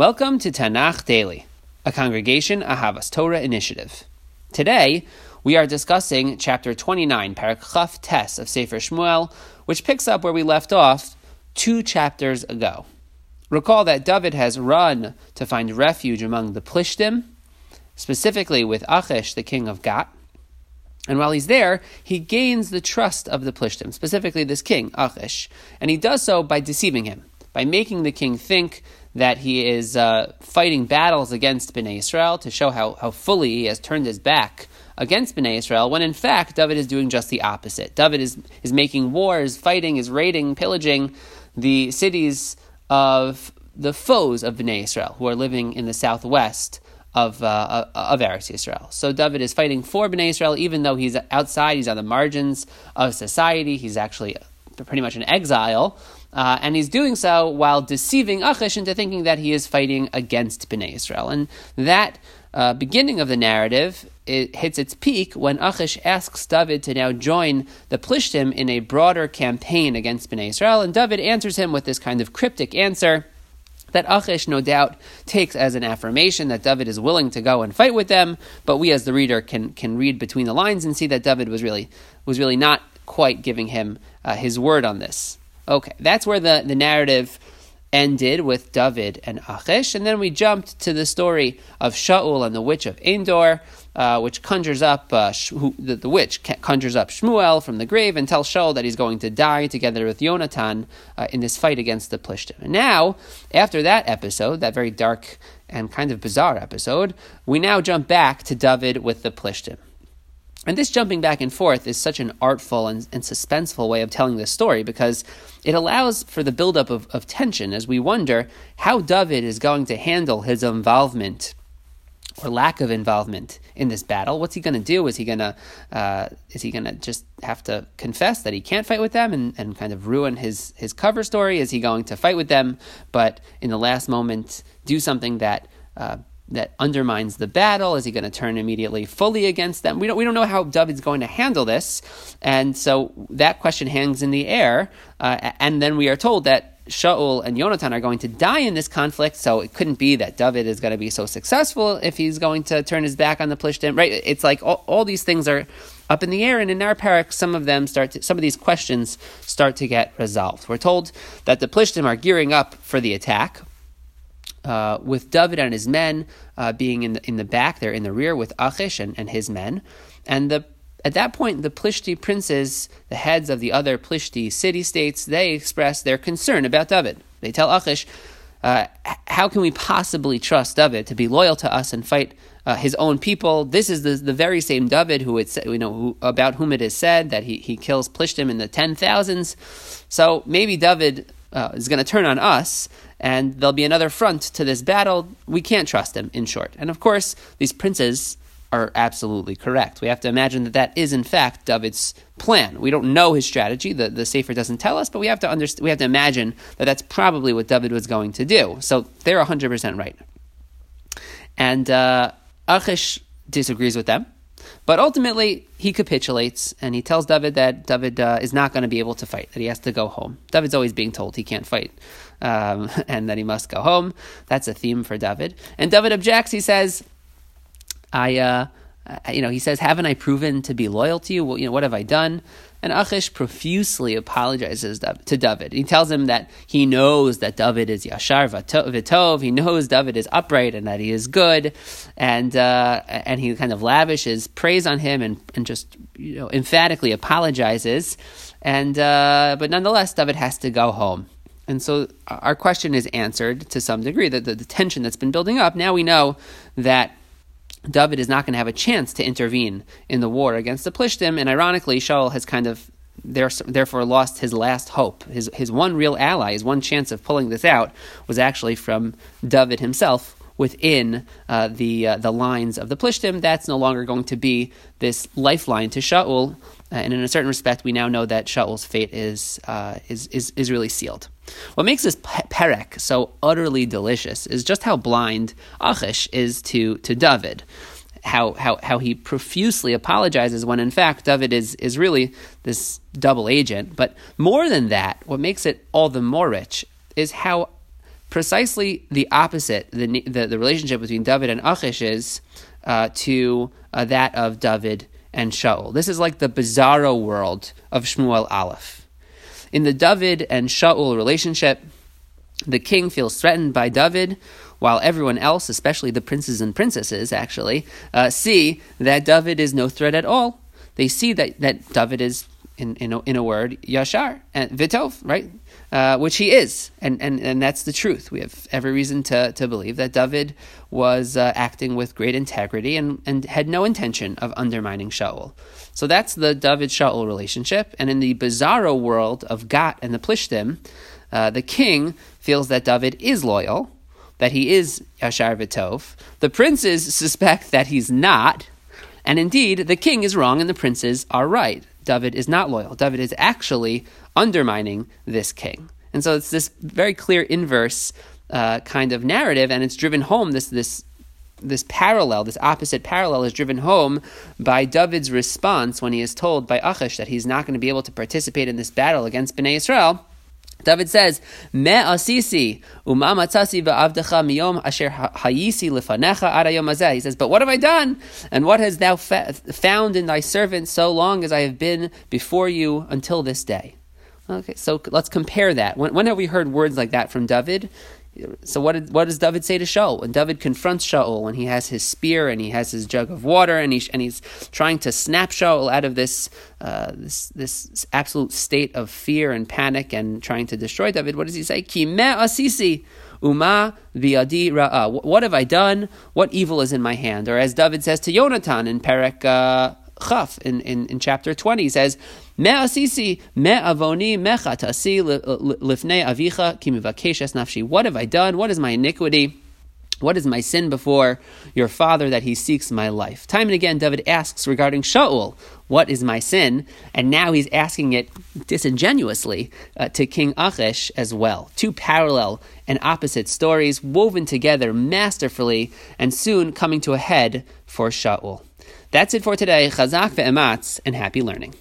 Welcome to Tanakh Daily, a congregation Ahavas Torah initiative. Today, we are discussing chapter 29, Perek Chaf Tes of Sefer Shmuel, which picks up where we left off two chapters ago. Recall that David has run to find refuge among the Plishtim, specifically with Achish, the king of Gat. And while he's there, he gains the trust of the Plishtim, specifically this king, Achish. And he does so by deceiving him, by making the king think that he is uh, fighting battles against Bnei Israel to show how, how fully he has turned his back against Bnei Israel, when in fact David is doing just the opposite. David is, is making wars, fighting, is raiding, pillaging the cities of the foes of Bnei Israel, who are living in the southwest of uh, of Eretz Yisrael. So David is fighting for Bnei Israel, even though he's outside, he's on the margins of society. He's actually pretty much an exile. Uh, and he's doing so while deceiving Achish into thinking that he is fighting against Bnei Israel. And that uh, beginning of the narrative it hits its peak when Achish asks David to now join the Plishtim in a broader campaign against Bnei Israel. And David answers him with this kind of cryptic answer that Achish no doubt takes as an affirmation that David is willing to go and fight with them, but we as the reader can can read between the lines and see that David was really was really not quite giving him uh, his word on this. Okay, that's where the, the narrative ended with David and Achish, and then we jumped to the story of Shaul and the witch of Endor, uh, which conjures up uh, who, the, the, witch conjures up Shmuel from the grave and tells Shaul that he's going to die together with Yonatan uh, in this fight against the Plishtim. And now, after that episode, that very dark and kind of bizarre episode, we now jump back to David with the Plishtim. And this jumping back and forth is such an artful and, and suspenseful way of telling this story because it allows for the buildup of, of tension as we wonder how David is going to handle his involvement or lack of involvement in this battle. What's he going to do? Is he going to uh, is he going to just have to confess that he can't fight with them and, and kind of ruin his his cover story? Is he going to fight with them, but in the last moment do something that uh, that undermines the battle? Is he going to turn immediately fully against them? We don't, we don't know how David's going to handle this. And so that question hangs in the air. Uh, and then we are told that Shaul and Yonatan are going to die in this conflict, so it couldn't be that David is going to be so successful if he's going to turn his back on the Plishtim. Right? It's like all, all these things are up in the air, and in our perek, some of them start. To, some of these questions start to get resolved. We're told that the Plishtim are gearing up for the attack uh, with David and his men uh, being in the, in the back, they're in the rear with Achish and, and his men. And the at that point, the Plishti princes, the heads of the other Plishti city states, they express their concern about David. They tell Achish, uh, how can we possibly trust David to be loyal to us and fight uh, his own people? This is the, the very same David who it's you know who, about whom it is said that he, he kills Plishtim in the ten thousands. So maybe David uh, is going to turn on us and there'll be another front to this battle. We can't trust him, in short. And of course, these princes are absolutely correct. We have to imagine that that is, in fact, David's plan. We don't know his strategy. The, the Sefer doesn't tell us, but we have to understand, we have to imagine that that's probably what David was going to do. So they're 100% right. And uh, Achish disagrees with them. But ultimately, he capitulates and he tells David that David uh, is not going to be able to fight, that he has to go home. David's always being told he can't fight um, and that he must go home. That's a theme for David. And David objects. He says, I, uh, you know, he says, haven't I proven to be loyal to you? Well, you know, what have I done? And Achish profusely apologizes to David. He tells him that he knows that David is Yashar Vitov. He knows David is upright and that he is good, and uh, and he kind of lavishes praise on him and, and just you know emphatically apologizes. And uh, but nonetheless, David has to go home. And so our question is answered to some degree. That the, the tension that's been building up. Now we know that David is not going to have a chance to intervene in the war against the Plishtim, and ironically, Shaul has kind of therefore lost his last hope. His his one real ally, his one chance of pulling this out, was actually from David himself within uh, the uh, the lines of the Plishtim. That's no longer going to be this lifeline to Shaul, uh, and in a certain respect, we now know that Shaul's fate is uh, is, is is really sealed. What makes this perek so utterly delicious is just how blind Achish is to, to David. How, how, how he profusely apologizes when in fact David is, is really this double agent. But more than that, what makes it all the more rich is how precisely the opposite. The, the, the relationship between David and Achish is uh, to uh, that of David and Shaul. This is like the bizarro world of Shmuel Aleph. In the David and Shaul relationship, the king feels threatened by David, while everyone else, especially the princes and princesses, actually, uh, see that David is no threat at all. They see that, that David is, in, in, a, in a word, Yashar, and Vitov, right? Uh, which he is, and, and, and that's the truth. We have every reason to, to believe that David was uh, acting with great integrity and, and had no intention of undermining Shaul. So that's the David Shaul relationship. And in the bizarro world of Gat and the Plishtim, uh, the king feels that David is loyal, that he is Yashar Vitov. The princes suspect that he's not, and indeed, the king is wrong and the princes are right. David is not loyal. David is actually undermining this king. And so it's this very clear inverse uh, kind of narrative, and it's driven home this this this parallel, this opposite parallel, is driven home by David's response when he is told by Achish that he's not going to be able to participate in this battle against Bnei Israel. David says, Me asisi uma matzasi va'avdecha miyom asher hayisi lefanecha arayom. He says, but what have I done? And what has thou fa- found in thy servant so long as I have been before you until this day? Okay, so let's compare that. When, when have we heard words like that from David? So what, did, what does David say to Shaul? When David confronts Shaul, when he has his spear and he has his jug of water and, and he's trying to snap Shaul out of this, uh, this, this absolute state of fear and panic and trying to destroy David, what does he say? Ki me asisi uma biadi ra'ah. What have I done? What evil is in my hand? Or as David says to Yonatan in Perek uh, Chaf in, in, in chapter 20, says, me asisi me avoni mechatasi lifnei avicha kimivakeshes nafshi. What have I done? What is my iniquity? What is my sin before your father that he seeks my life? Time and again, David asks regarding Shaul, What is my sin? And now he's asking it disingenuously uh, to King Achish as well. Two parallel and opposite stories woven together masterfully and soon coming to a head for Shaul. That's it for today. Chazak ve'ematz and happy learning.